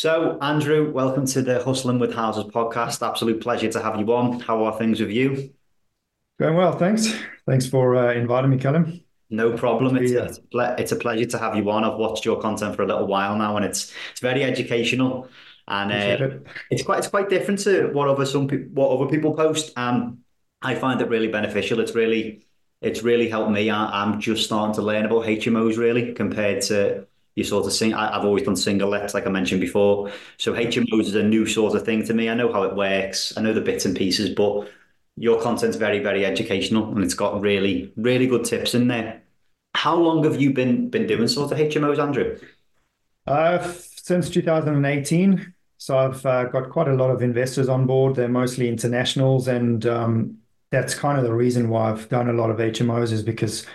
So, Andrew, welcome to the Hustling with Houses podcast. Absolute pleasure to have you on. How are things with you? Going well, thanks. Thanks for uh, inviting me, Callum. No problem. It's, yeah. it's, it's, a pleasure to have you on. I've watched your content for a little while now, and it's it's very educational, and uh, it. it's quite it's quite different to what other some pe- what other people post. And I find it really beneficial. It's really it's really helped me. I, am just starting to learn about HMOs really compared to you sort of sing. I, have always done single lets, like I mentioned before. So HMOs is a new sort of thing to me. I know how it works. I know the bits and pieces, but your content's very, very educational and it's got really, really good tips in there. How long have you been been doing sort of HMOs, Andrew? Uh, since 2018. So I've uh, got quite a lot of investors on board. They're mostly internationals, and um, that's kind of the reason why I've done a lot of HMOs is because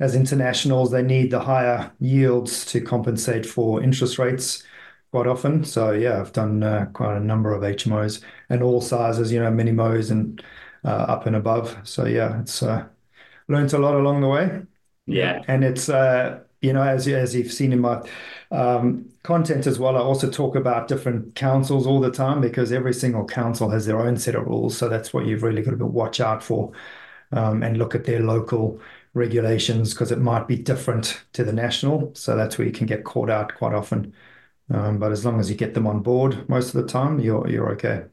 as internationals, they need the higher yields to compensate for interest rates quite often. So yeah, I've done uh, quite a number of HMOs and all sizes, you know, minimos and uh, up and above. So yeah, it's uh, learned a lot along the way. Yeah, and it's uh, you know as as you've seen in my um, content as well. I also talk about different councils all the time because every single council has their own set of rules. So that's what you've really got to watch out for um, and look at their local regulations because it might be different to the national. So that's where you can get caught out quite often. Um, but as long as you get them on board most of the time, you're you're okay.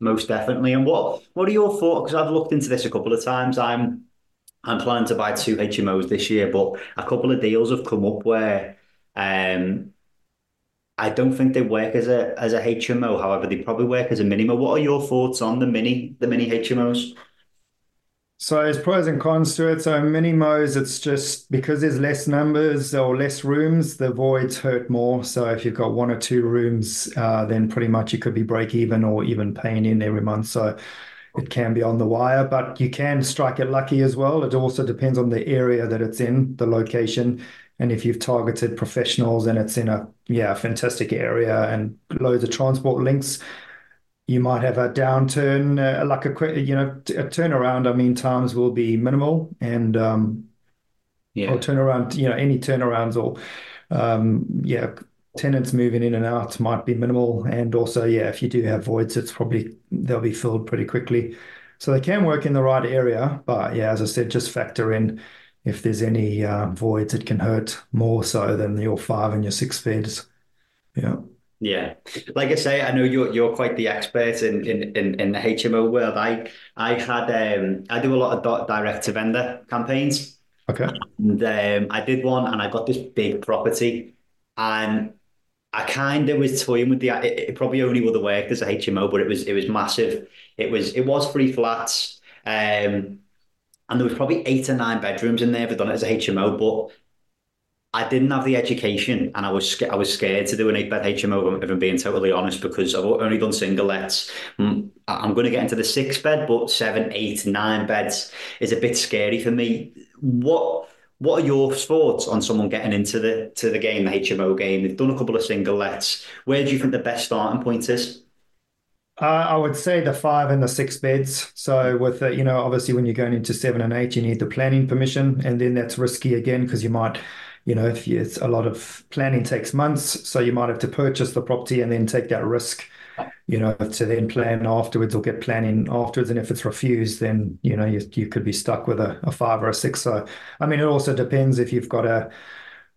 Most definitely. And what what are your thoughts? Because I've looked into this a couple of times. I'm I'm planning to buy two HMOs this year, but a couple of deals have come up where um, I don't think they work as a as a HMO. However, they probably work as a minimo. What are your thoughts on the mini the mini HMOs? So there's pros and cons to it. So minimos, it's just because there's less numbers or less rooms, the voids hurt more. So if you've got one or two rooms, uh, then pretty much you could be break even or even paying in every month. So it can be on the wire, but you can strike it lucky as well. It also depends on the area that it's in, the location, and if you've targeted professionals and it's in a yeah fantastic area and loads of transport links you might have a downturn, uh, like a quick, you know, a turnaround. I mean, times will be minimal, and um, yeah, or turnaround, you know, any turnarounds or um, yeah, tenants moving in and out might be minimal, and also yeah, if you do have voids, it's probably they'll be filled pretty quickly. So they can work in the right area, but yeah, as I said, just factor in if there's any uh, voids, it can hurt more so than your five and your six beds. Yeah. Yeah, like I say, I know you're you're quite the expert in in in, in the HMO world. I I had um I do a lot of direct to vendor campaigns. Okay. And um, I did one, and I got this big property, and I kind of was toying with the. It, it, probably only would have worked as a HMO, but it was it was massive. It was it was three flats, um, and there was probably eight or nine bedrooms in there. I've done it as a HMO, but I didn't have the education, and I was I was scared to do an eight bed HMO. If I'm being totally honest, because I've only done single lets. Mm, I'm going to get into the six bed, but seven, eight, nine beds is a bit scary for me. What what are your thoughts on someone getting into the to the game, the HMO game? They've done a couple of single lets. Where do you think the best starting point is? Uh, I would say the five and the six beds. So with the, you know, obviously when you're going into seven and eight, you need the planning permission, and then that's risky again because you might you know, if you, it's a lot of planning takes months, so you might have to purchase the property and then take that risk, you know, to then plan afterwards or get planning afterwards. And if it's refused, then you know you you could be stuck with a, a five or a six. So I mean, it also depends if you've got a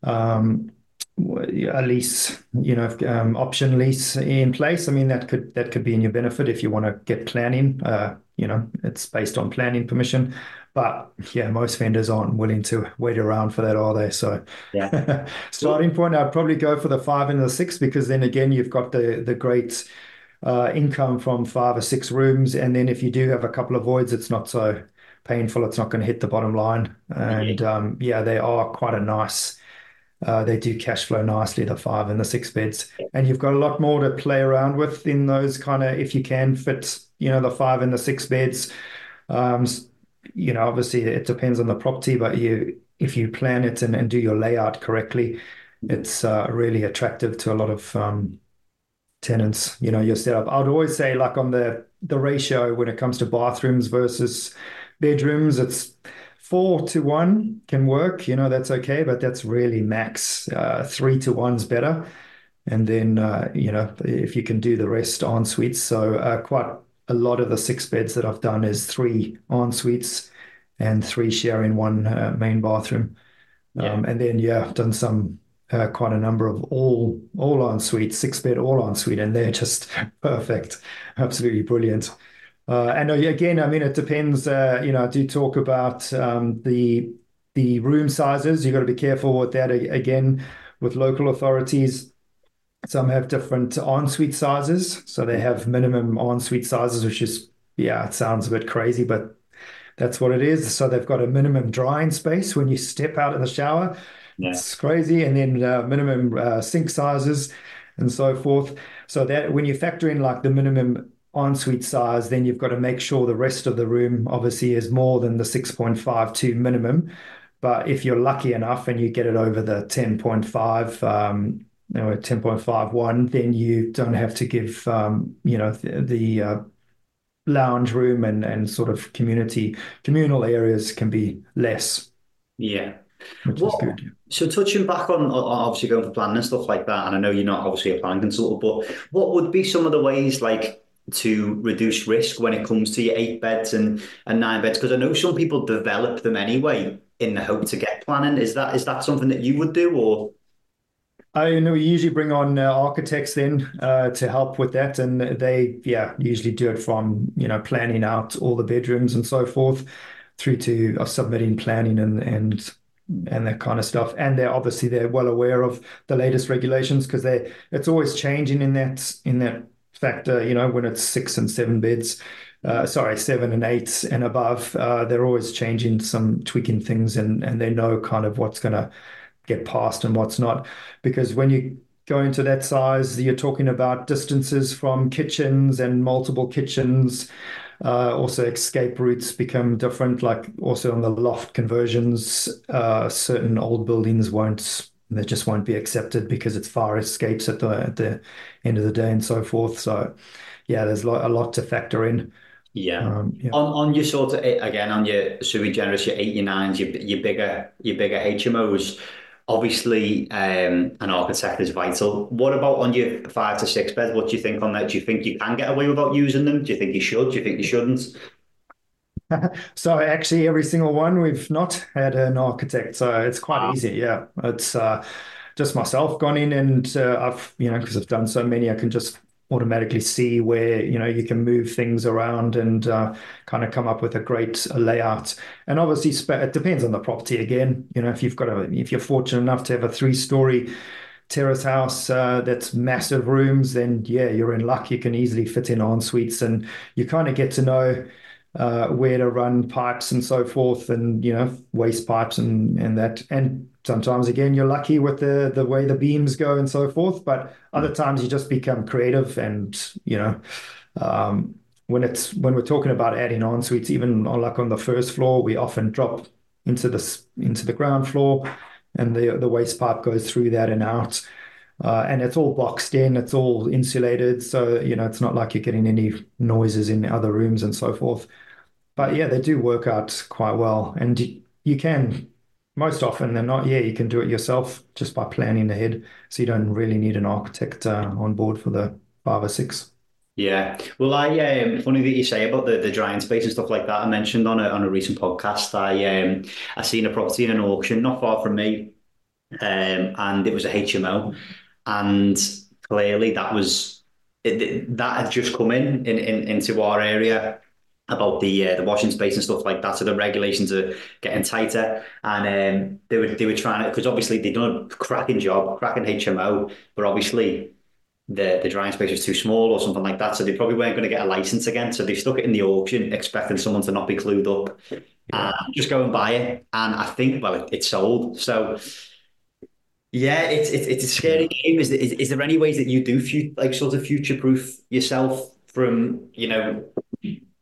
um, a lease, you know, um, option lease in place. I mean, that could that could be in your benefit if you want to get planning. Uh, you know, it's based on planning permission. But yeah, most vendors aren't willing to wait around for that, are they? So yeah. starting point, I'd probably go for the five and the six because then again, you've got the the great uh, income from five or six rooms, and then if you do have a couple of voids, it's not so painful. It's not going to hit the bottom line, and um, yeah, they are quite a nice. Uh, they do cash flow nicely, the five and the six beds, and you've got a lot more to play around with in those kind of if you can fit, you know, the five and the six beds. Um, you know, obviously it depends on the property, but you if you plan it and, and do your layout correctly, it's uh, really attractive to a lot of um, tenants. You know, your setup. I'd always say like on the the ratio when it comes to bathrooms versus bedrooms, it's four to one can work. You know, that's okay, but that's really max. Uh, three to one's better. and then uh, you know if you can do the rest en suites. So uh, quite a lot of the six beds that I've done is three en suites and three sharing one uh, main bathroom. Yeah. Um, and then yeah, I've done some uh, quite a number of all all en suite, six bed all en suite, and they're just perfect, absolutely brilliant. Uh, and uh, again, I mean, it depends. Uh, you know, I do talk about um, the the room sizes. You've got to be careful with that. Again, with local authorities, some have different ensuite sizes. So they have minimum ensuite sizes, which is yeah, it sounds a bit crazy, but that's what it is. So they've got a minimum drying space when you step out of the shower. Yeah. It's crazy, and then uh, minimum uh, sink sizes and so forth. So that when you factor in like the minimum ensuite size, then you've got to make sure the rest of the room obviously is more than the 6.52 minimum. But if you're lucky enough and you get it over the 10.5, um, you know, 10.51, then you don't have to give, um, you know, the, the uh, lounge room and, and sort of community, communal areas can be less. Yeah. Which what, is good. So touching back on, obviously going for planning and stuff like that, and I know you're not obviously a planning consultant, but what would be some of the ways like to reduce risk when it comes to your eight beds and, and nine beds? Because I know some people develop them anyway in the hope to get planning. Is that is that something that you would do or? I know we usually bring on uh, architects then uh, to help with that, and they yeah usually do it from you know planning out all the bedrooms and so forth through to uh, submitting planning and and and that kind of stuff. And they're obviously they're well aware of the latest regulations because they it's always changing in that in that factor. You know when it's six and seven beds. Uh, sorry, seven and eight and above, uh, they're always changing some tweaking things and, and they know kind of what's going to get past and what's not. Because when you go into that size, you're talking about distances from kitchens and multiple kitchens. Uh, also, escape routes become different. Like also on the loft conversions, uh, certain old buildings won't they just won't be accepted because it's fire escapes at the at the end of the day and so forth. So, yeah, there's a lot to factor in. Yeah. Um, yeah. On on your sort of again on your sui generis, your eight, your nines, your your bigger your bigger HMOs obviously um, an architect is vital. What about on your five to six beds? What do you think on that? Do you think you can get away without using them? Do you think you should? Do you think you shouldn't? so actually, every single one we've not had an architect, so it's quite wow. easy. Yeah, it's uh, just myself gone in and uh, I've you know because I've done so many, I can just automatically see where you know you can move things around and uh, kind of come up with a great layout. And obviously, it depends on the property again. You know, if you've got a if you're fortunate enough to have a three story terrace house uh, that's massive rooms, then yeah, you're in luck. You can easily fit in en suites, and you kind of get to know uh, where to run pipes and so forth, and you know waste pipes and and that. And sometimes again you're lucky with the the way the beams go and so forth, but other times you just become creative and you know. Um, when it's when we're talking about adding en suites, even on, like on the first floor, we often drop into the into the ground floor, and the the waste pipe goes through that and out. Uh, and it's all boxed in, it's all insulated, so you know it's not like you're getting any noises in other rooms and so forth. But yeah, they do work out quite well, and you, can most often than not, yeah, you can do it yourself just by planning ahead, so you don't really need an architect uh, on board for the five or six. Yeah, well, I um, funny that you say about the, the drying space and stuff like that. I mentioned on a on a recent podcast, I um I seen a property in an auction not far from me, um, and it was a HMO, and clearly that was it, that had just come in, in, in into our area about the uh, the washing space and stuff like that. So the regulations are getting tighter, and um, they were they were trying to because obviously they've done a cracking job, cracking HMO, but obviously the the drying space was too small or something like that. So they probably weren't going to get a license again. So they stuck it in the auction, expecting someone to not be clued up, yeah. and just go and buy it. And I think well, it, it sold. So yeah, it's it's it's a scary game. Is, is is there any ways that you do like sort of future proof yourself from you know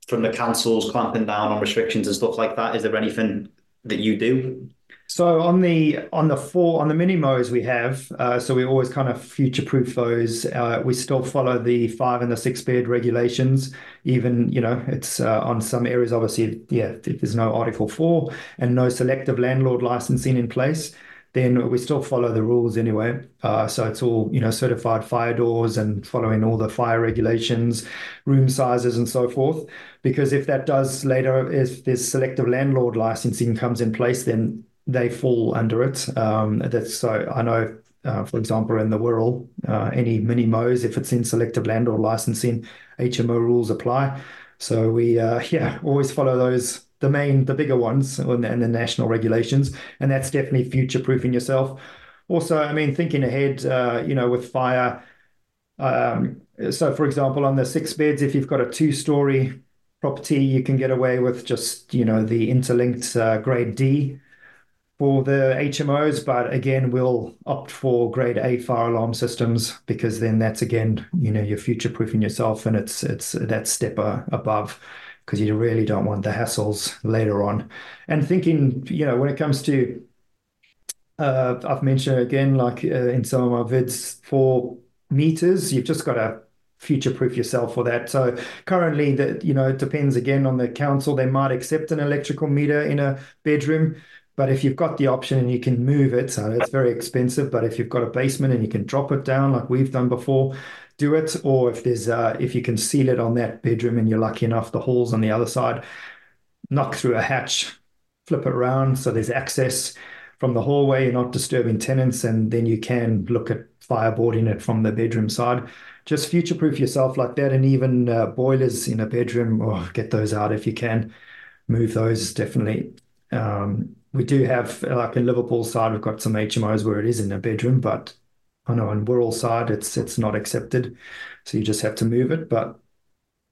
from the councils clamping down on restrictions and stuff like that? Is there anything that you do? So on the on the four on the mini mows we have, uh, so we always kind of future proof those. Uh, we still follow the five and the six bed regulations. Even you know it's uh, on some areas obviously yeah if there's no Article four and no selective landlord licensing in place, then we still follow the rules anyway. Uh, so it's all you know certified fire doors and following all the fire regulations, room sizes and so forth. Because if that does later, if this selective landlord licensing comes in place, then they fall under it. Um, that's so I know. Uh, for example, in the Wirral, uh, any mini mows, if it's in selective landlord licensing, HMO rules apply. So we, uh, yeah, always follow those the main, the bigger ones and the, the national regulations, and that's definitely future proofing yourself. Also, I mean, thinking ahead, uh, you know, with fire. Um, so, for example, on the six beds, if you've got a two-story property, you can get away with just you know the interlinked uh, grade D for the HMOs, but again, we'll opt for grade A fire alarm systems because then that's again, you know, you're future proofing yourself, and it's it's that step uh, above because you really don't want the hassles later on. And thinking, you know, when it comes to, uh, I've mentioned again, like uh, in some of my vids, for meters, you've just got to future-proof yourself for that. So currently, that you know, it depends again on the council. They might accept an electrical meter in a bedroom. But if you've got the option and you can move it, so it's very expensive. But if you've got a basement and you can drop it down like we've done before, do it, or if there's uh, if you can seal it on that bedroom and you're lucky enough, the halls on the other side, knock through a hatch, flip it around so there's access from the hallway. You're not disturbing tenants, and then you can look at fireboarding it from the bedroom side. Just future-proof yourself like that, and even uh, boilers in a bedroom, or oh, get those out if you can. Move those definitely. Um, we do have, like in Liverpool side, we've got some HMOs where it is in a bedroom, but I know on Wirral side it's it's not accepted, so you just have to move it. But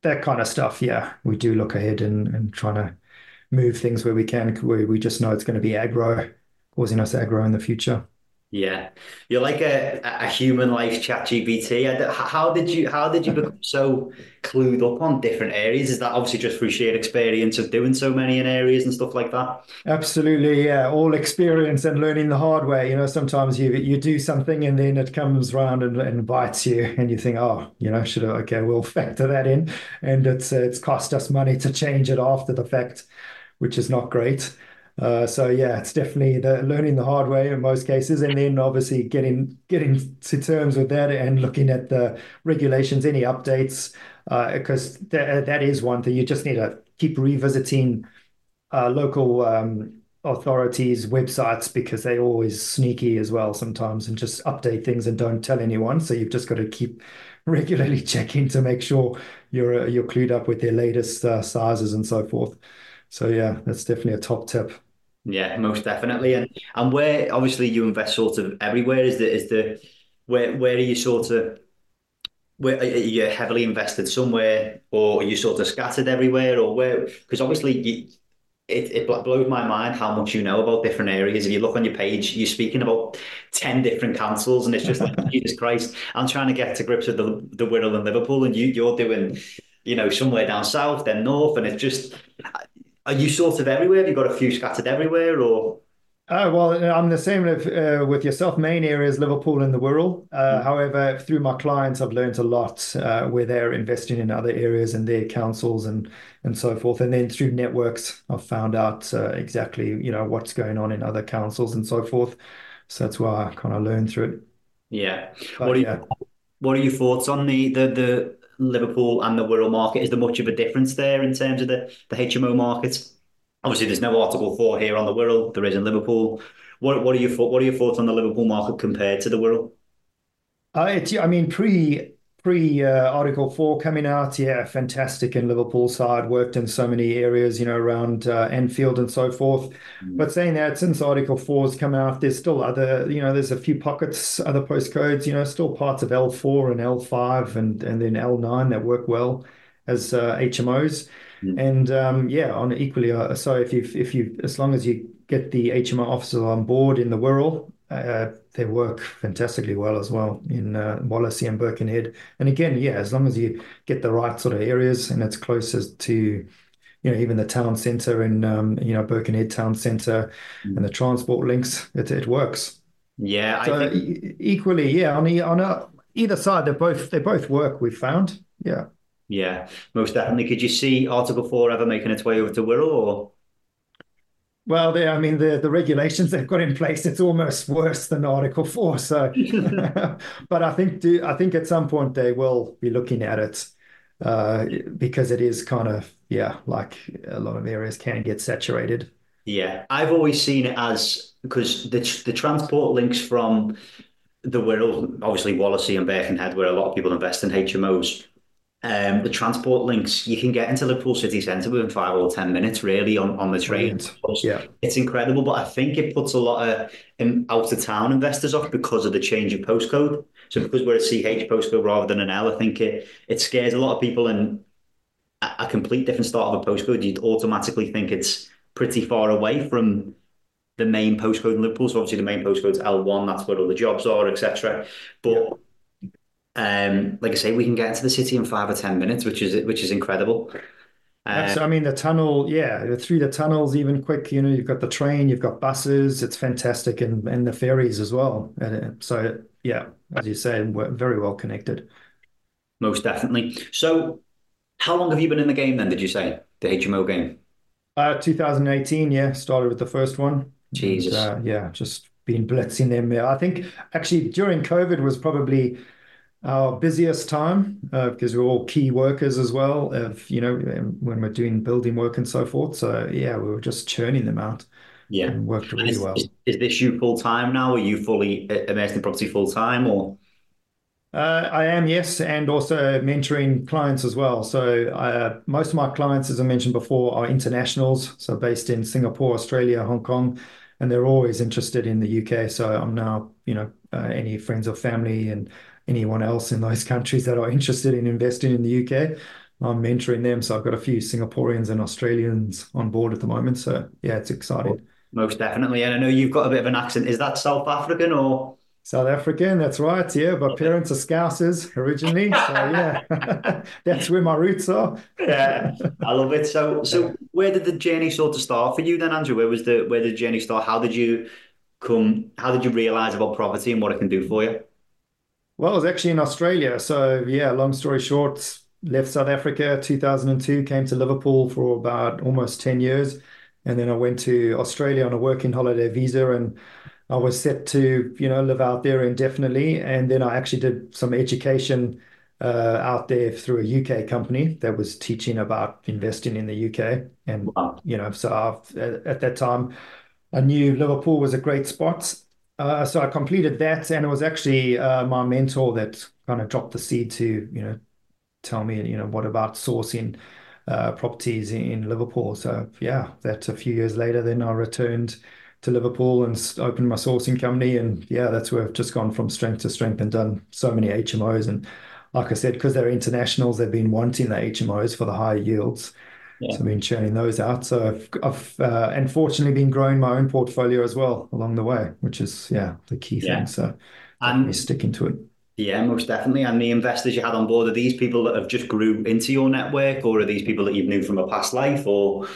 that kind of stuff, yeah, we do look ahead and and trying to move things where we can, where we just know it's going to be aggro, causing us aggro in the future. Yeah, you're like a, a human like ChatGPT. How did you how did you become so clued up on different areas? Is that obviously just through sheer experience of doing so many in areas and stuff like that? Absolutely, yeah. All experience and learning the hard way. You know, sometimes you you do something and then it comes around and, and bites you, and you think, oh, you know, should have okay, we'll factor that in, and it's it's cost us money to change it after the fact, which is not great. Uh, so yeah, it's definitely the learning the hard way in most cases, and then obviously getting getting to terms with that and looking at the regulations, any updates, because uh, that that is one thing. You just need to keep revisiting uh, local um, authorities' websites because they're always sneaky as well sometimes, and just update things and don't tell anyone. So you've just got to keep regularly checking to make sure you're you're clued up with their latest uh, sizes and so forth. So yeah, that's definitely a top tip. Yeah, most definitely. And and where obviously you invest sort of everywhere is the is the where where are you sort of where are you heavily invested somewhere or are you sort of scattered everywhere or where because obviously you, it, it blows my mind how much you know about different areas. If you look on your page, you're speaking about 10 different councils, and it's just like, Jesus Christ, I'm trying to get to grips with the, the Wirral and Liverpool, and you, you're doing, you know, somewhere down south, then north, and it's just, are you sort of everywhere? Have you got a few scattered everywhere, or? Uh, well, I'm the same with, uh, with yourself. Main areas, Liverpool and the Wirral. Uh, mm. However, through my clients, I've learned a lot uh, where they're investing in other areas and their councils and and so forth. And then through networks, I've found out uh, exactly you know what's going on in other councils and so forth. So that's why I kind of learned through it. Yeah. But, what are you, yeah. What are your thoughts on the the the Liverpool and the Wirral market? Is there much of a difference there in terms of the, the HMO market? Obviously, there's no Article 4 here on the Wirral, there is in Liverpool. What, what, are your, what are your thoughts on the Liverpool market compared to the Wirral? Uh, I mean, pre pre uh, Article 4 coming out, yeah, fantastic in Liverpool side, worked in so many areas, you know, around uh, Anfield and so forth. Mm. But saying that, since Article 4 has come out, there's still other, you know, there's a few pockets, other postcodes, you know, still parts of L4 and L5 and, and then L9 that work well as uh, HMOs. Mm. And um, yeah, on equally, uh, so if you if you as long as you get the HMO officers on board in the Wirral, uh, they work fantastically well as well in uh, Wallasey and Birkenhead. And again, yeah, as long as you get the right sort of areas and it's closest to, you know, even the town centre and um, you know Birkenhead town centre mm. and the transport links, it it works. Yeah, so I think... equally, yeah, on the, on a, either side, they both they both work. We've found, yeah. Yeah, most definitely. Could you see Article Four ever making its way over to Wirral or? Well, they, I mean, the, the regulations they've got in place, it's almost worse than Article 4. So, but I think do, I think at some point they will be looking at it uh, because it is kind of, yeah, like a lot of areas can get saturated. Yeah, I've always seen it as because the the transport links from the Wirral, obviously Wallasey and Birkenhead, where a lot of people invest in HMOs. Um, the transport links, you can get into Liverpool city centre within five or 10 minutes, really, on, on the train. Yeah. It's incredible, but I think it puts a lot of um, out of town investors off because of the change of postcode. So, because we're a CH postcode rather than an L, I think it, it scares a lot of people. And a, a complete different start of a postcode, you'd automatically think it's pretty far away from the main postcode in Liverpool. So, obviously, the main postcode's L1, that's where all the jobs are, etc. But um, like I say, we can get into the city in five or ten minutes, which is which is incredible. Uh, I mean, the tunnel, yeah, through the tunnels, even quick. You know, you've got the train, you've got buses. It's fantastic, and and the ferries as well. And so, yeah, as you say, we're very well connected. Most definitely. So, how long have you been in the game then? Did you say the HMO game? Uh, 2018, yeah, started with the first one. Jesus, and, uh, yeah, just been blitzing them. I think actually during COVID was probably our busiest time uh, because we're all key workers as well of you know when we're doing building work and so forth. So yeah we were just churning them out yeah. and worked really is, well. is, is, this you full time now? Are you fully immersed in property full time or? Uh, I am, yes, and also mentoring clients as well. So uh, most of my clients, as I mentioned before, are internationals, so based in Singapore, Australia, Hong Kong, and they're always interested in the UK. So I'm now, you know, uh, any friends or family and anyone else in those countries that are interested in investing in the UK. I'm mentoring them. So I've got a few Singaporeans and Australians on board at the moment. So yeah, it's exciting. Most definitely. And I know you've got a bit of an accent. Is that South African or? South African, that's right. Yeah, my parents are Scousers originally, so yeah, that's where my roots are. yeah, I love it. So, so where did the journey sort of start for you then, Andrew? Where was the where did the journey start? How did you come? How did you realize about property and what it can do for you? Well, I was actually in Australia. So, yeah, long story short, left South Africa 2002, came to Liverpool for about almost 10 years. And then I went to Australia on a working holiday visa and I was set to, you know, live out there indefinitely. And then I actually did some education uh, out there through a UK company that was teaching about investing in the UK. And, wow. you know, so I've, at that time, I knew Liverpool was a great spot uh, so I completed that, and it was actually uh, my mentor that kind of dropped the seed to you know tell me you know what about sourcing uh, properties in, in, Liverpool. So yeah, that a few years later, then I returned to Liverpool and opened my sourcing company, and yeah, that's where I've just gone from strength to strength and done so many HMOs. And like I said, because they're internationals, they've been wanting the HMOs for the higher yields. Yeah. So I've been churning those out. So I've, I've uh, unfortunately been growing my own portfolio as well along the way, which is yeah the key thing. Yeah. So and sticking to it. Yeah, most definitely. And the investors you had on board are these people that have just grew into your network, or are these people that you've knew from a past life, or?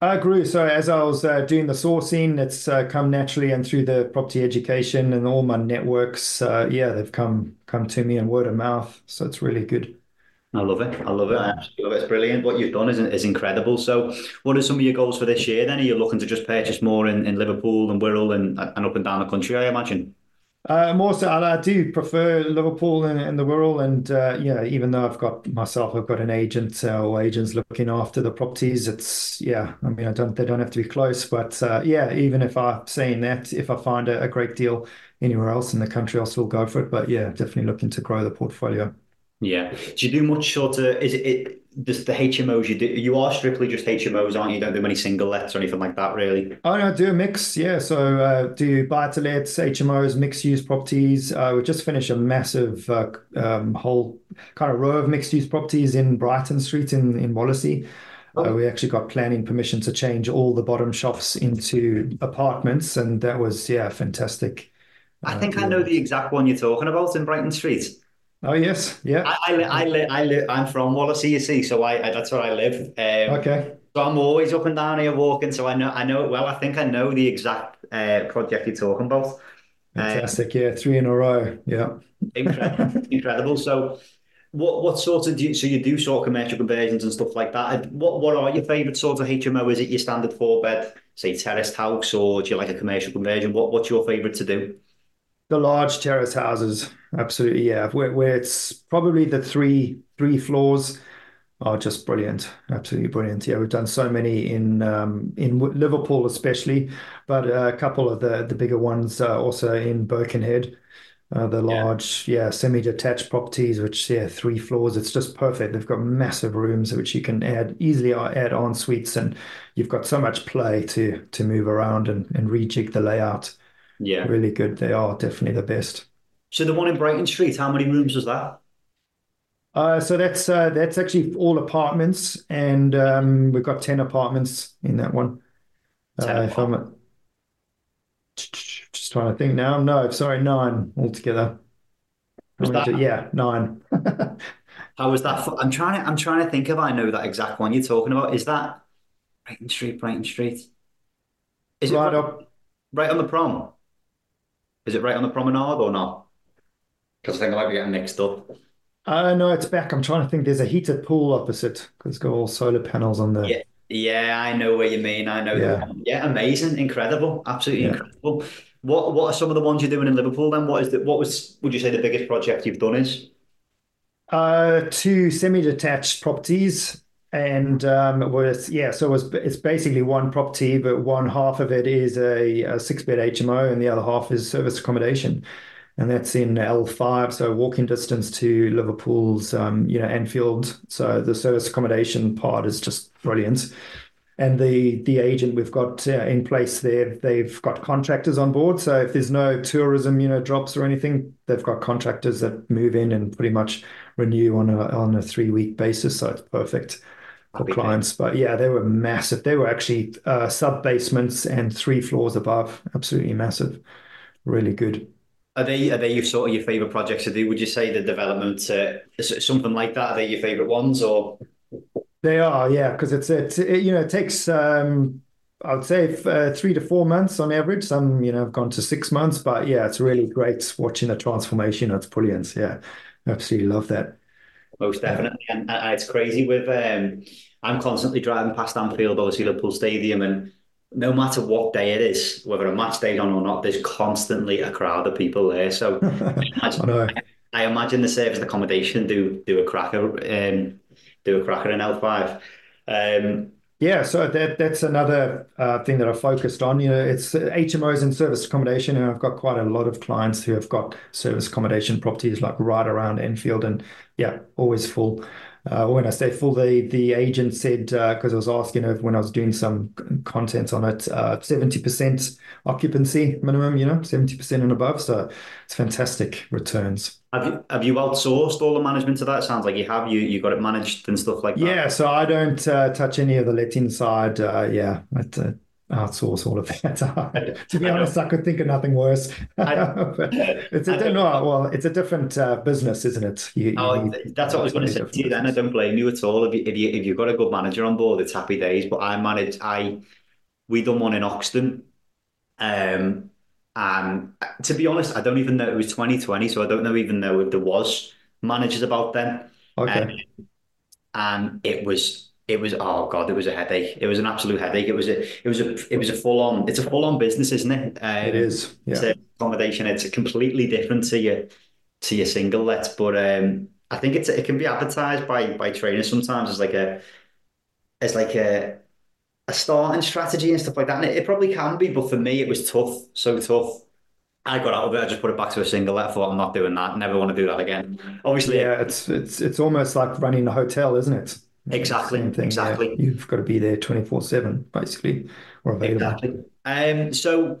I grew. So as I was uh, doing the sourcing, it's uh, come naturally, and through the property education and all my networks, uh, yeah, they've come come to me and word of mouth. So it's really good. I love it. I love it. I absolutely love it. It's brilliant. What you've done is, is incredible. So, what are some of your goals for this year then? Are you looking to just purchase more in, in Liverpool and Wirral and, and up and down the country, I imagine? Uh, more so, I do prefer Liverpool and, the Wirral, and uh, yeah, even though I've got myself, I've got an agent uh, or agents looking after the properties. It's yeah, I mean, I don't they don't have to be close, but uh, yeah, even if I'm saying that, if I find a, a great deal anywhere else in the country, I'll still go for it. But yeah, definitely looking to grow the portfolio. Yeah. Do you do much sort of is it, just the HMOs you do you are strictly just HMOs, aren't you? you don't do many single lets or anything like that really? Oh no, I do a mix, yeah. So uh, do buy to lets, HMOs, mixed use properties. Uh, we just finished a massive uh, um, whole kind of row of mixed use properties in Brighton Street in, in Wallasey. Oh. Uh, we actually got planning permission to change all the bottom shops into apartments, and that was yeah, fantastic. I think I know the exact one you're talking about in Brighton Street. Oh yes, yeah. I I, I, li- I li- I'm from Wallasey, you see, so I, I that's where I live. Um, okay. So I'm always up and down here walking, so I know I know it well. I think I know the exact uh, project you're talking about. Fantastic, um, yeah, three in a row, yeah. Incredible, incredible. So, what what sort of do you, so you do sort of commercial conversions and stuff like that? What what are your favourite sort of HMO? Is it your standard four bed say, terraced house, or do you like a commercial conversion? What What's your favourite to do? The large terrace houses, absolutely, yeah. Where where it's probably the three three floors are just brilliant, absolutely brilliant. Yeah, we've done so many in um, in Liverpool especially, but a couple of the the bigger ones uh, also in Birkenhead. Uh, the large, yeah, semi-detached properties, which yeah, three floors. It's just perfect. They've got massive rooms which you can add easily add en suites, and you've got so much play to to move around and and rejig the layout. Yeah. Really good. They are definitely the best. So the one in Brighton Street, how many rooms was that? Uh, so that's uh, that's actually all apartments, and um, we've got 10 apartments in that one. Ten Uh, if. I'm just trying to think now. No, sorry, nine altogether. How Was many that do- yeah, nine. how was that? For, I'm trying to I'm trying to think if I know that exact one you're talking about. Is that Brighton Street, Brighton Street? Is it Right right, up. right on the prom? Is it right on the promenade or not? Because I think I might be getting mixed up. Uh, no, it's back. I'm trying to think. There's a heated pool opposite it's got all solar panels on there. Yeah, yeah, I know what you mean. I know Yeah. Yeah, amazing, incredible, absolutely yeah. incredible. What what are some of the ones you're doing in Liverpool then? What is the what was would you say the biggest project you've done is? Uh, two semi-detached properties, and um, it was yeah. So it was it's basically one property, but one half of it is a, a six-bed HMO, and the other half is service accommodation, and that's in L5, so walking distance to Liverpool's um, you know Anfield. So the service accommodation part is just brilliant. And the the agent we've got uh, in place there, they've got contractors on board. So if there's no tourism, you know, drops or anything, they've got contractors that move in and pretty much renew on a on a three week basis. So it's perfect for clients. But yeah, they were massive. They were actually uh, sub basements and three floors above. Absolutely massive. Really good. Are they are they your sort of your favorite projects to do? Would you say the development uh, something like that? Are they your favorite ones or? They are, yeah, because it's it, it, you know, it takes um I would say uh, three to four months on average. Some, you know, have gone to six months, but yeah, it's really great watching the transformation. It's brilliant. Yeah, absolutely love that. Most Yeah. definitely, and, and it's crazy with um, I'm constantly driving past Anfield, obviously Liverpool Stadium, and no matter what day it is, whether a match day's on or not, there's constantly a crowd of people there. So I I imagine, know. I imagine the service accommodation do do a cracker, um, do a cracker in L5. Um, Yeah, so that that's another uh, thing that I focused on. You know, it's uh, HMOs and service accommodation, and I've got quite a lot of clients who have got service accommodation properties like right around Anfield, and yeah, always full. Uh, when I say full, the the agent said because I was asking her when I was doing some content on it, uh, 70% occupancy minimum, you know, 70% and above. So it's fantastic returns. have you have you outsourced all the management to that? Sounds like you have. You you got it managed and stuff like that. Yeah, so I don't uh, touch any of the letting side. Uh, yeah, uh, outsource all of that. To be I know. honest, I could think of nothing worse. It's a no, well, it's a different uh, business, isn't it? You you Oh, th- that's what I was going to say to you then. I don't blame you at all. If you, if you if you've got a good manager on board, it's happy days. But I managed, I we done one in Oxton, um, and uh, to be honest, I don't even know it was 2020, so I don't know even know if there was managers about then. Um, Okay, and it was it was oh God, it was a headache. It was an absolute headache. It was a it was a it was a full on. It's a full on business, isn't it? it Um, is. Yeah. to accommodation. It's completely different to your to your single let, but um, I think it's it can be advertised by by trainers sometimes as like a as like a a starting strategy and stuff like that. And it, it probably can be, but for me, it was tough, so tough. I got out of it. I just put it back to a single let. Thought I'm not doing that. Never want to do that again. Obviously, Yeah, it's it's it's almost like running a hotel, isn't it? It's the exactly. Yeah, exactly, you've got to be there 24/7, basically, or available. exactly. Um, so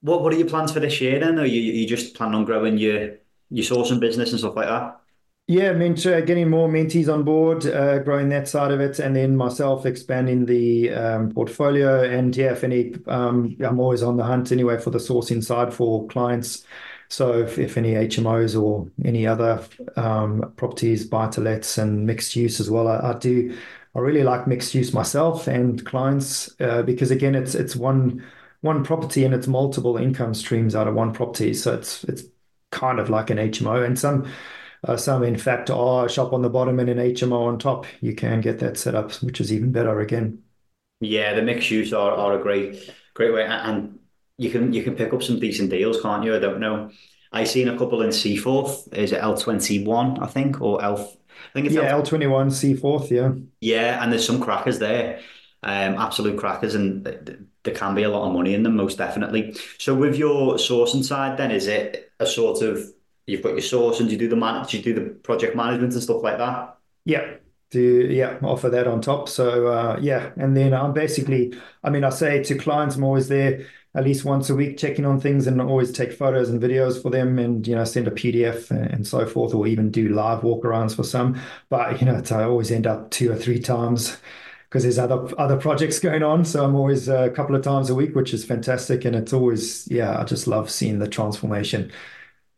what what are your plans for this year then? Are you you just planning on growing your your sourcing business and stuff like that? Yeah, meant uh, getting more mentees on board, uh, growing that side of it, and then myself expanding the um, portfolio. And yeah, if any, um, I'm always on the hunt anyway for the sourcing side for clients. So if, if any HMOs or any other um, properties, buy-to-lets and mixed use as well, I, I do. I really like mixed use myself and clients uh, because again, it's it's one one property and it's multiple income streams out of one property. So it's it's kind of like an HMO, and some. Uh, some, in fact, are a shop on the bottom and an HMO on top. You can get that set up, which is even better again. Yeah, the mixed use are, are a great great way, and you can you can pick up some decent deals, can't you? I don't know. I seen a couple in Seaforth. Is it L twenty one? I think or L. I think it's Yeah, L. L21 Seaforth, yeah. Yeah, and there's some crackers there, um, absolute crackers, and th- th- there can be a lot of money in them, most definitely. So with your sourcing side, then is it a sort of you've got your source and you do the man, you do the project management and stuff like that? Yeah, do yeah, offer that on top. So uh, yeah, and then I'm basically, I mean, I say to clients, I'm always there at least once a week checking on things and always take photos and videos for them and you know send a PDF and so forth, or even do live walkarounds for some. But you know, I always end up two or three times because there's other other projects going on. So I'm always uh, a couple of times a week, which is fantastic, and it's always yeah, I just love seeing the transformation.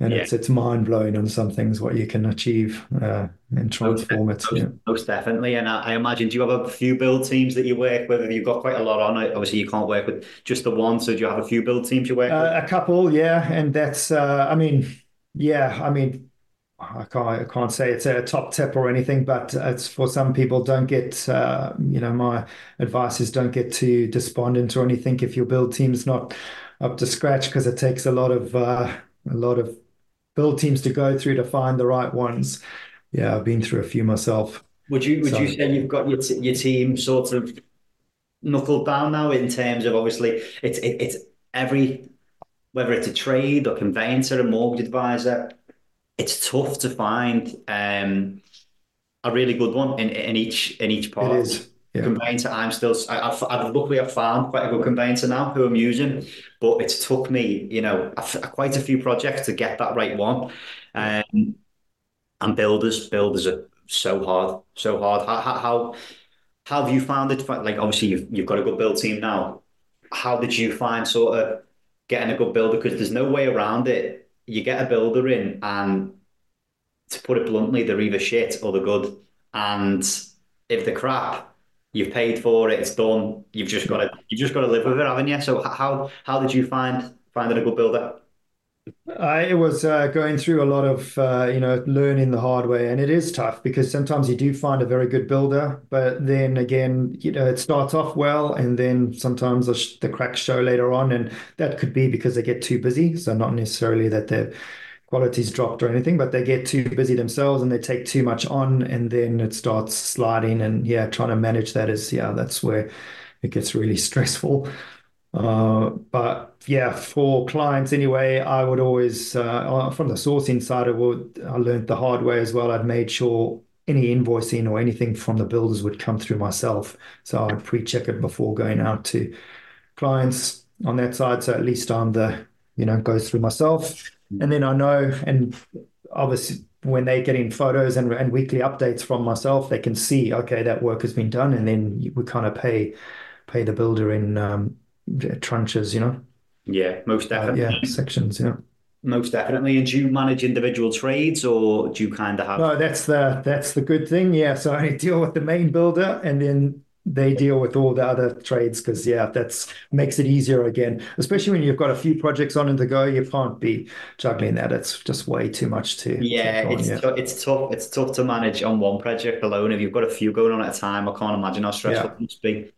And Yeah. it's it's mind blowing on some things what you can achieve uh, and Most, transform it. most, Yeah. most definitely. And I, I imagine, do you have a few build teams that you work with? Have you got quite a lot on? It? Obviously, you can't work with just the one. So do you have a few build teams you work with? Uh, a couple, yeah, and that's uh, I mean, yeah, I mean, I can't I can't say it's a top tip or anything, but it's for some people. Don't get uh, you know, my advice is don't get too despondent or anything if your build team's not up to scratch because it takes a lot of uh, a lot of build teams to go through to find the right ones. Yeah, I've been through a few myself. Would you would you say you've got your t your team sort of knuckled down now in terms of obviously it's it, it's every whether it's a trade or conveyancer, a mortgage advisor, it's tough to find um, a really good one in, in each in each part. is. Yeah. Conveyancer, I'm still I, I've, I've luckily I've found quite a good conveyancer now who I'm using, but it took me you know quite a few projects to get that right one. Um, and builders builders are so hard, so hard. How how how how have you found it? Like obviously you've you've got a good build team now. How did you find sort of getting a good builder? Because there's no way around it. You get a builder in, and to put it bluntly, they're either shit or they're good. And if they're crap, you've paid for it. It's done. You've just got to you've just got to live with it, haven't you? So how how did you find finding a good builder? I it was uh, going through a lot of uh, you know learning the hard way, and it is tough because sometimes you do find a very good builder, but then again, you know, it starts off well, and then sometimes the, sh the cracks show later on, and that could be because they get too busy. So not necessarily that their quality's dropped or anything, but they get too busy themselves and they take too much on, and then it starts sliding. And yeah, trying to manage that is yeah, that's where it gets really stressful. Uh, but yeah, for clients anyway, I would always, uh, uh, from the sourcing side, I would, I learned the hard way as well. I'd made sure any invoicing or anything from the builders would come through myself. So I'd pre-check it before going out to clients on that side. So at least I'm the, you know, goes through myself. And then I know, and obviously when they get in photos and, and weekly updates from myself, they can see, okay, that work has been done. And then we kind of pay pay the builder in um, tranches, you know, Yeah, most uh, yeah, definitely. sections, yeah. Most definitely. And do you manage individual trades or do you kind of have No, that's the that's the good thing. Yeah, so I only deal with the main builder, and then they deal with all the other trades because yeah, that's makes it easier again. Especially when you've got a few projects on and to go, you can't be juggling that. It's just way too much to Yeah, on. it's Yeah, tou- it's tough. It's tough to manage on one project alone. If you've got a few going on at a time, I can't imagine how stressful yeah. it must be.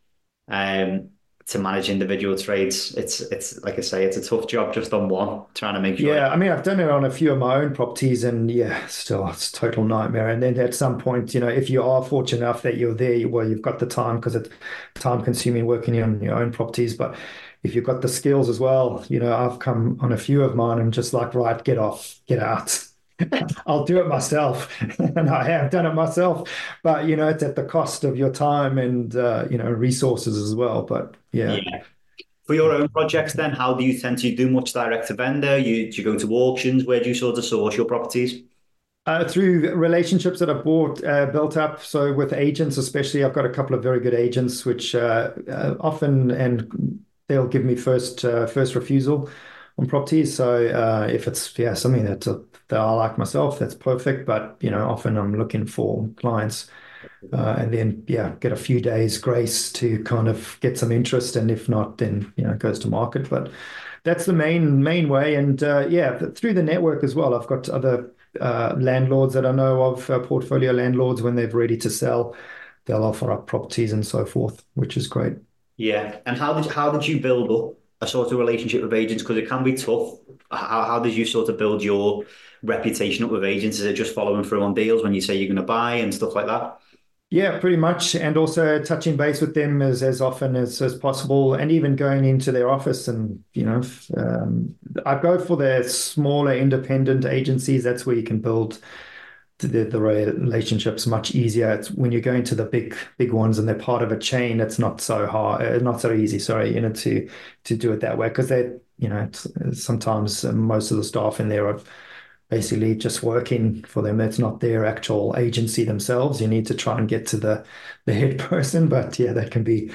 Um, to manage individual trades, it's it's like I say, it's a tough job just on one, trying to make sure. Yeah, I mean, I've done it on a few of my own properties, and yeah, still, it's a total nightmare. And then at some point, you know, if you are fortunate enough that you're there, well, you've got the time because it's time consuming working on your own properties. But if you've got the skills as well, you know, I've come on a few of mine and just like, right, get off, get out. I'll do it myself, and I have done it myself. But you know, it's at the cost of your time and uh, you know resources as well. But yeah. Yeah. For your own projects, then, how do you tend to do much direct to vendor? You do you go to auctions? Where do you sort of source your properties? Uh, through relationships that I've bought, uh, built up. So with agents, especially, I've got a couple of very good agents, which uh, uh, often and they'll give me first uh, first refusal on properties. So uh, if it's yeah something that uh, that I like myself, that's perfect. But you know, often I'm looking for clients, uh, and then yeah, get a few days grace to kind of get some interest, and if not, then you know, it goes to market. But that's the main main way, and uh, yeah, through the network as well. I've got other uh, landlords that I know of, uh, portfolio landlords, when they're ready to sell, they'll offer up properties and so forth, which is great. Yeah. And how did how did you build up a sort of relationship with agents? Because it can be tough. How how did you sort of build your reputation up with agents? Is it just following through on deals when you say you're going to buy and stuff like that? Yeah, pretty much. And also touching base with them as, as often as, as possible, and even going into their office. And, you know, um, I go for the smaller independent agencies. That's where you can build the, the relationships much easier. It's when you're going to the big big ones and they're part of a chain, it's not so hard, uh, not so easy. Sorry, you know, to to do it that way because they, you know, sometimes most of the staff in there are basically just working for them. It's not their actual agency themselves. You need to try and get to the the head person, but yeah, that can be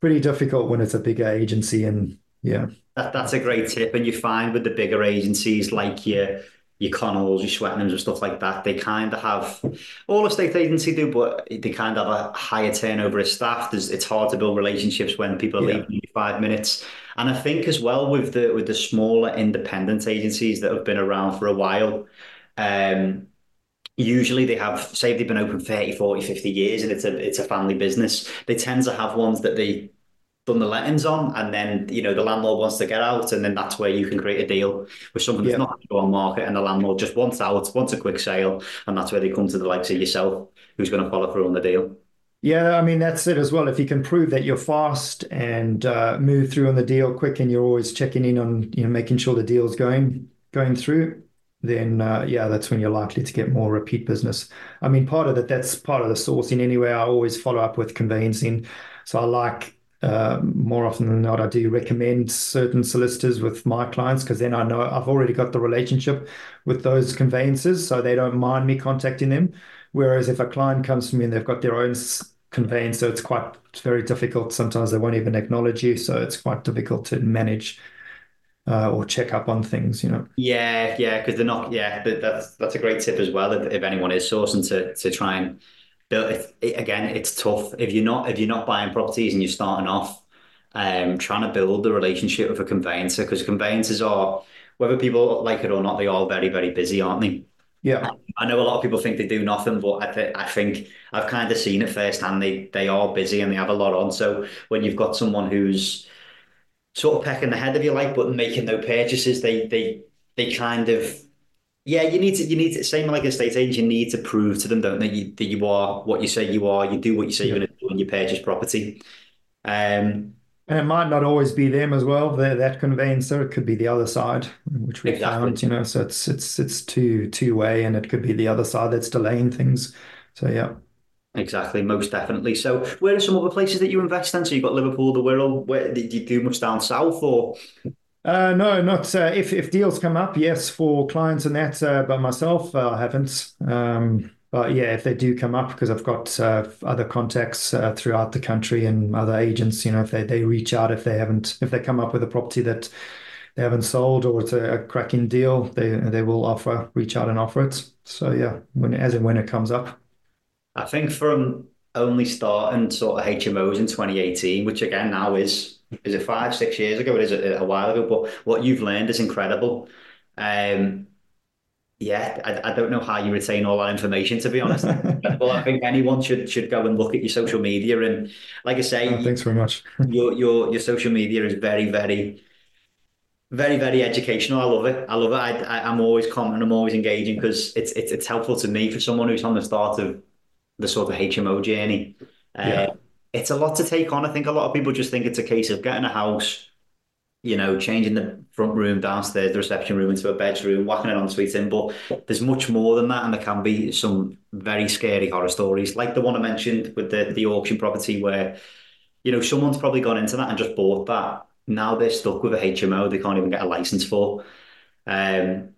pretty difficult when it's a bigger agency and yeah. That, that's a great tip. And you find with the bigger agencies like your your Connells, your Swetenhams and stuff like that, they kind of have all estate agency do, but they kind of have a higher turnover of staff. There's, it's hard to build relationships when people are yeah. leaving five minutes. And I think as well with the with the smaller independent agencies that have been around for a while, um, usually they have say they've been open 30 40 50 years and it's a it's a family business they tend to have ones that they done the lettings on, and then you know the landlord wants to get out, and then that's where you can create a deal with someone that's yeah. not going on market, and the landlord just wants out, wants a quick sale, and that's where they come to the likes of yourself, who's going to follow through on the deal. Yeah, I mean that's it as well. If you can prove that you're fast and uh, move through on the deal quick, and you're always checking in on you know making sure the deal's going going through, then uh, yeah, that's when you're likely to get more repeat business. I mean, part of that that's part of the sourcing anyway. I always follow up with conveyancing, so I like uh, more often than not, I do recommend certain solicitors with my clients because then I know I've already got the relationship with those conveyancers, so they don't mind me contacting them. Whereas if a client comes to me and they've got their own conveyancer, it's quite it's very difficult. Sometimes they won't even acknowledge you, so it's quite difficult to manage uh, or check up on things. You know. Yeah, yeah, because they're not. Yeah, that's that's a great tip as well. If, if anyone is sourcing to to try and build it, again, it's tough if you're not if you're not buying properties and you're starting off, um, trying to build the relationship with a conveyancer because conveyancers are, whether people like it or not, they are very very busy, aren't they? Yeah, I know a lot of people think they do nothing, but I, th- I think I've kind of seen it firsthand. They they are busy and they have a lot on. So when you've got someone who's sort of pecking the head of you, like, but making no purchases, they they they kind of yeah, you need to you need to same like a state agent. You need to prove to them, don't they, you, that you are what you say you are. You do what you say yeah. you're going to do when you purchase property. Um, and it might not always be them as well. That that conveyancer it could be the other side, which we exactly. found. You know, so it's it's it's two two way, and it could be the other side that's delaying things. So yeah. Exactly, most definitely. So, where are some other places that you invest in? So, you've got Liverpool, the Wirral. Where did you do much down south, or uh, no, not uh, if if deals come up, yes, for clients and that, uh, but myself, uh, I haven't. Um, but yeah, if they do come up, because I've got uh, other contacts uh, throughout the country and other agents, you know, if they, they reach out, if they haven't, if they come up with a property that they haven't sold or it's a, a cracking deal, they they will offer, reach out and offer it. So yeah, when as and when it comes up. I think from only starting sort of HMOs in 2018, which again now is is it five, six years ago? It is a, a while ago, but what you've learned is incredible. Um, yeah, I, I don't know how you retain all that information, to be honest. well, I think anyone should should go and look at your social media. And like I say, oh, thanks very much. your your your social media is very, very, very, very educational. I love it. I love it. I, I am always commenting. I'm always engaging because it's, it's it's helpful to me for someone who's on the start of the sort of HMO journey. Uh, yeah it's a lot to take on. I think a lot of people just think it's a case of getting a house, you know, changing the front room downstairs, the reception room into a bedroom, whacking it en suite in. But there's much more than that, and there can be some very scary horror stories, like the one I mentioned with the the auction property, where you know someone's probably gone into that and just bought that. Now they're stuck with a HMO they can't even get a license for. Um,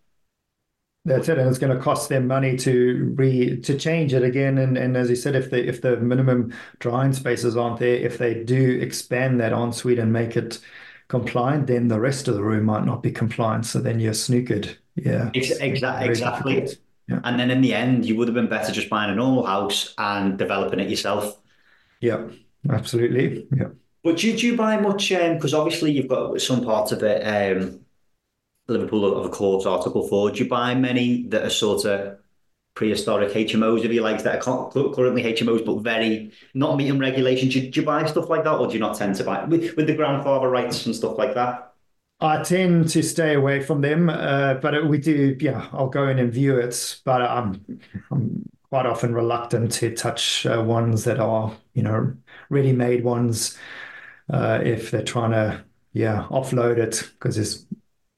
that's it, and it's going to cost them money to re to change it again. And and as you said, if the if the minimum drying spaces aren't there, if they do expand that ensuite and make it compliant, then the rest of the room might not be compliant. So then you're snookered. Yeah, exactly, exactly. Yeah. And then in the end, you would have been better just buying a normal house and developing it yourself. Yeah, absolutely. Yeah. But do, do you buy much? Because um, obviously you've got some parts of it. Um, Liverpool of a court article for. Do you buy many that are sort of prehistoric HMOs, if you like, that are currently HMOs, but very not meeting regulations. Do, do, you buy stuff like that, or do you not tend to buy with, with the grandfather rights and stuff like that? I tend to stay away from them, uh, but we do. Yeah, I'll go in and view it, but I'm, I'm quite often reluctant to touch uh, ones that are, you know, ready-made ones uh, if they're trying to, yeah, offload it because there's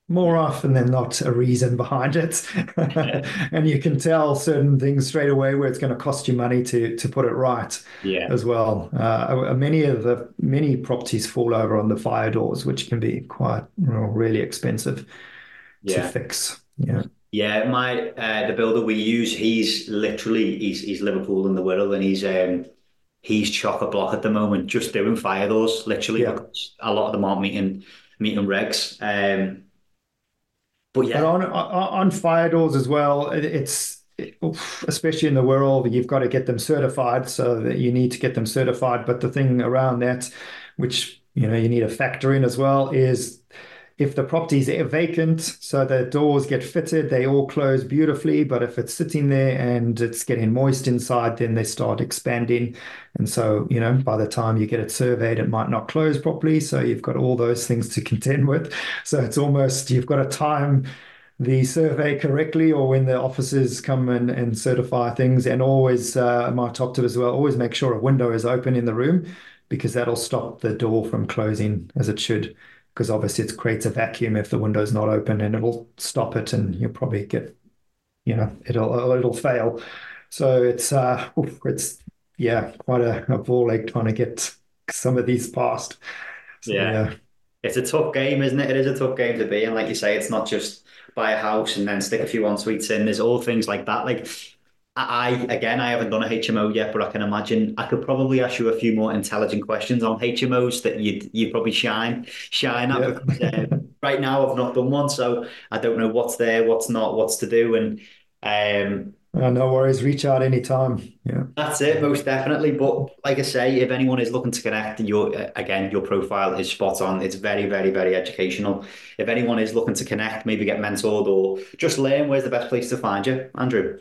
more often than not a reason behind it. And you can tell certain things straight away where it's going to cost you money to to put it right yeah. as well. Uh, many of the many properties fall over on the fire doors which can be quite you know, really expensive yeah. to fix. Yeah. Yeah my uh, the builder we use he's literally he's he's liverpool in the Wirral and he's um he's chock a block at the moment just doing fire doors literally yeah. a lot of them aren't meeting meeting regs. Um but yeah, but on on fire doors as well, it's especially in the Wirral you've got to get them certified, so that you need to get them certified. But the thing around that, which you know you need to factor in as well, is if the properties are vacant, so the doors get fitted, they all close beautifully. But if it's sitting there and it's getting moist inside, then they start expanding. And so, you know, by the time you get it surveyed, it might not close properly. So you've got all those things to contend with. So it's almost you've got to time the survey correctly or when the officers come in and certify things. And always, uh, my top tip as well, always make sure a window is open in the room because that'll stop the door from closing as it should because obviously it creates a vacuum if the window's not open and it'll stop it and you'll probably get you know it'll it'll fail. So it's uh it's yeah quite a, a ball ache trying to get some of these past. So, yeah. yeah. It's a tough game isn't it? It is a tough game to be and like you say it's not just buy a house and then stick a few en suites in. There's all things like that. Like I again, I haven't done a HMO yet, but I can imagine I could probably ask you a few more intelligent questions on HMOs that you'd you probably shine shine at. Yeah. Because, um, right now, I've not done one, so I don't know what's there, what's not, what's to do, and um, uh, no worries. Reach out anytime. Yeah, that's it, most definitely. But like I say, if anyone is looking to connect, your uh, again, your profile is spot on. It's very, very, very educational. If anyone is looking to connect, maybe get mentored or just learn, where's the best place to find you, Andrew?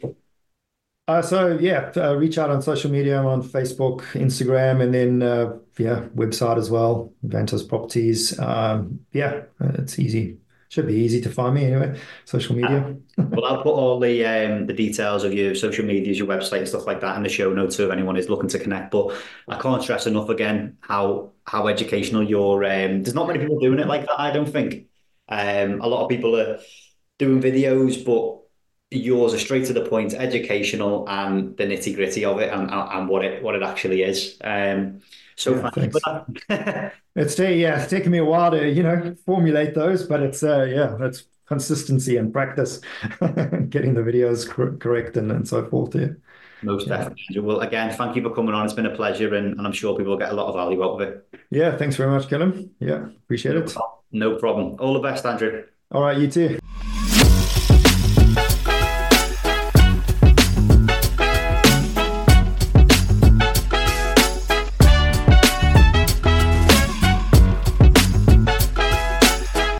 Uh, so yeah, uh, reach out on social media. I'm on Facebook, Instagram, and then uh, yeah, website as well. Avantus Properties. Um, yeah, it's easy. Should be easy to find me anyway. Social media. well, I'll put all the um, the details of your social medias, your website, and stuff like that in the show notes if anyone is looking to connect. But I can't stress enough again how how educational your. Um, there's not many people doing it like that. I don't think. Um, a lot of people are doing videos, but yours are straight to the point, educational, and the nitty gritty of it, and, and what it what it actually is. Um, so yeah, thanks. it's yeah, it's taken me a while to you know formulate those, but it's uh, yeah, it's consistency and practice, getting the videos cor- correct and, and so forth. Yeah. Most yeah. definitely. Well, again, thank you for coming on. It's been a pleasure, and, and I'm sure people will get a lot of value out of it. Yeah, thanks very much, Callum. Yeah, appreciate it. No problem. All the best, Andrew. All right, you too.